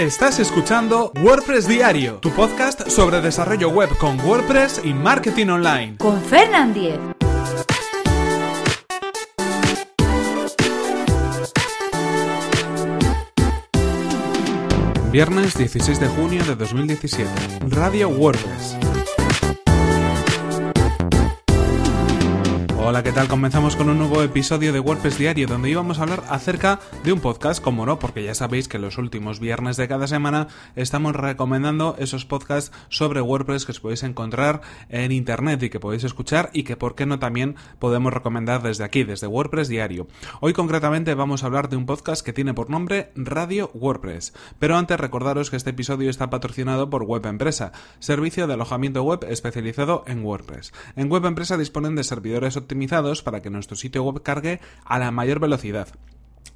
Estás escuchando WordPress Diario, tu podcast sobre desarrollo web con WordPress y marketing online. Con Fernand Diez. Viernes 16 de junio de 2017. Radio WordPress. Hola, ¿qué tal? Comenzamos con un nuevo episodio de WordPress Diario donde íbamos a hablar acerca de un podcast, como no, porque ya sabéis que los últimos viernes de cada semana estamos recomendando esos podcasts sobre WordPress que os podéis encontrar en internet y que podéis escuchar y que, por qué no, también podemos recomendar desde aquí, desde WordPress Diario. Hoy concretamente vamos a hablar de un podcast que tiene por nombre Radio WordPress. Pero antes recordaros que este episodio está patrocinado por Web Empresa, servicio de alojamiento web especializado en WordPress. En Web Empresa disponen de servidores optimizados para que nuestro sitio web cargue a la mayor velocidad.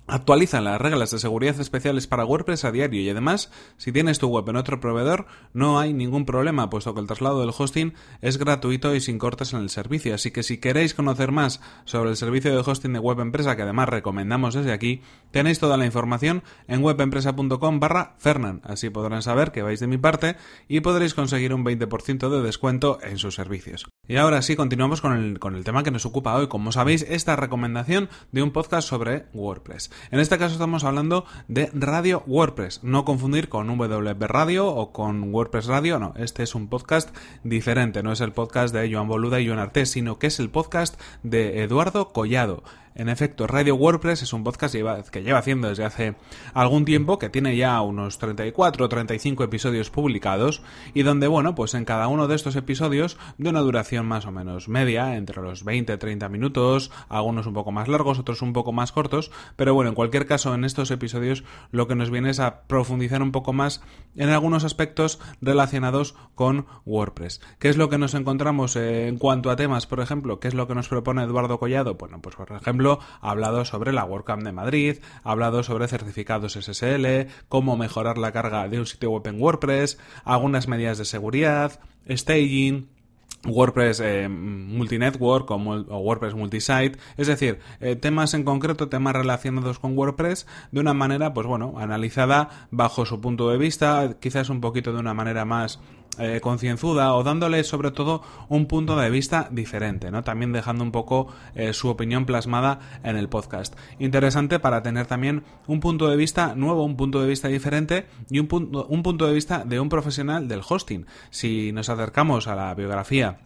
Actualizan las reglas de seguridad especiales para WordPress a diario y además, si tienes tu web en otro proveedor, no hay ningún problema, puesto que el traslado del hosting es gratuito y sin cortes en el servicio. Así que si queréis conocer más sobre el servicio de hosting de Web Empresa, que además recomendamos desde aquí, tenéis toda la información en webempresa.com barra Fernan. Así podrán saber que vais de mi parte y podréis conseguir un 20% de descuento en sus servicios. Y ahora sí, continuamos con el, con el tema que nos ocupa hoy. Como sabéis, esta recomendación de un podcast sobre WordPress. En este caso estamos hablando de Radio WordPress, no confundir con WP Radio o con WordPress Radio, no, este es un podcast diferente, no es el podcast de Joan Boluda y Joan Artés, sino que es el podcast de Eduardo Collado. En efecto, Radio WordPress es un podcast que lleva haciendo desde hace algún tiempo, que tiene ya unos 34 o 35 episodios publicados y donde, bueno, pues en cada uno de estos episodios, de una duración más o menos media, entre los 20 30 minutos, algunos un poco más largos, otros un poco más cortos, pero bueno, en cualquier caso, en estos episodios lo que nos viene es a profundizar un poco más en algunos aspectos relacionados con WordPress. ¿Qué es lo que nos encontramos en cuanto a temas, por ejemplo? ¿Qué es lo que nos propone Eduardo Collado? Bueno, pues por ejemplo, ha hablado sobre la WordCamp de Madrid, ha hablado sobre certificados SSL, cómo mejorar la carga de un sitio web en WordPress, algunas medidas de seguridad, staging, WordPress eh, multinetwork o, o, WordPress multisite, es decir, eh, temas en concreto, temas relacionados con WordPress de una manera, pues bueno, analizada bajo su punto de vista, quizás un poquito de una manera más eh, concienzuda o dándole sobre todo un punto de vista diferente, ¿no? También dejando un poco eh, su opinión plasmada en el podcast. Interesante para tener también un punto de vista nuevo, un punto de vista diferente y un punto, un punto de vista de un profesional del hosting. Si nos acercamos a la biografía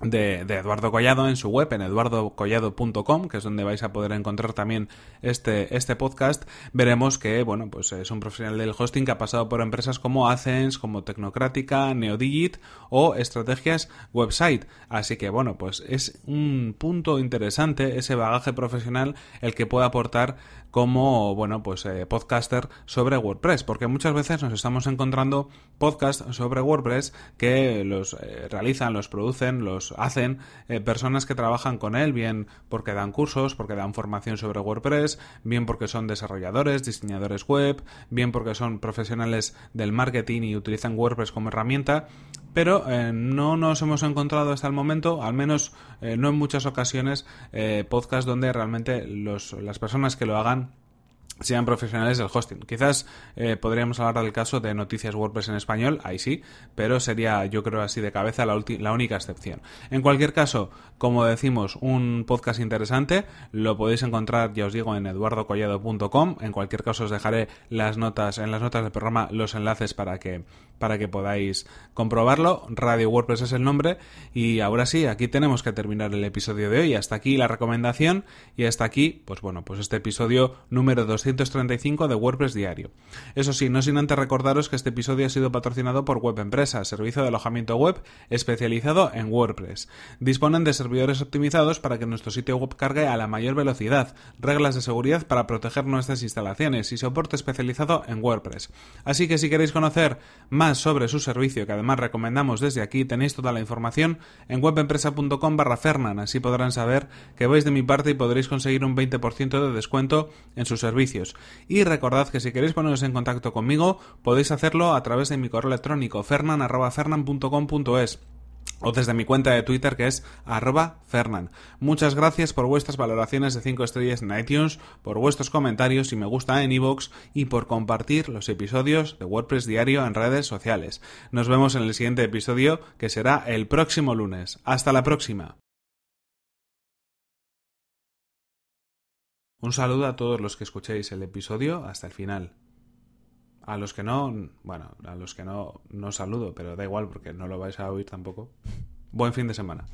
de, Eduardo Collado en su web, en eduardocollado.com, que es donde vais a poder encontrar también este, este podcast, veremos que, bueno, pues es un profesional del hosting que ha pasado por empresas como Athens, como Tecnocrática, Neodigit o Estrategias Website. Así que, bueno, pues es un punto interesante ese bagaje profesional el que puede aportar como, bueno, pues eh, podcaster sobre WordPress, porque muchas veces nos estamos encontrando podcasts sobre WordPress que los eh, realizan, los producen, los hacen eh, personas que trabajan con él, bien porque dan cursos, porque dan formación sobre WordPress, bien porque son desarrolladores, diseñadores web, bien porque son profesionales del marketing y utilizan WordPress como herramienta, pero no nos hemos encontrado hasta el momento, al menos no en muchas ocasiones, podcasts donde realmente las personas que lo hagan sean profesionales del hosting. Quizás eh, podríamos hablar del caso de Noticias WordPress en español, ahí sí, pero sería yo creo así de cabeza la, única excepción. En cualquier caso, como decimos, un podcast interesante, lo podéis encontrar, ya os digo, en eduardocollado.com. En cualquier caso os dejaré las notas, en las notas del programa los enlaces para que, para que podáis comprobarlo. Radio WordPress es el nombre y ahora sí, aquí tenemos que terminar el episodio de hoy. Hasta aquí la recomendación y hasta aquí, pues bueno, pues este episodio número 200 de WordPress Diario. Eso sí, no sin antes recordaros que este episodio ha sido patrocinado por Web Empresa, servicio de alojamiento web especializado en WordPress. Disponen de servidores optimizados para que nuestro sitio web cargue a la mayor velocidad, reglas de seguridad para proteger nuestras instalaciones y soporte especializado en WordPress. Así que si queréis conocer más sobre su servicio, que además recomendamos desde aquí, tenéis toda la información en webempresa.com barra Fernan, así podrán saber que vais de mi parte y podréis conseguir un 20% de descuento en su servicio y recordad que si queréis poneros en contacto conmigo, podéis hacerlo a través de mi correo electrónico fernan.fernan.com.es o desde mi cuenta de Twitter que es arroba fernan. Muchas gracias por vuestras valoraciones de 5 estrellas en iTunes, por vuestros comentarios y me gusta en iVoox y por compartir los episodios de WordPress Diario en redes sociales. Nos vemos en el siguiente episodio que será el próximo lunes. Hasta la próxima. Un saludo a todos los que escuchéis el episodio hasta el final. A los que no, bueno, a los que no, no saludo, pero da igual porque no lo vais a oír tampoco. Buen fin de semana.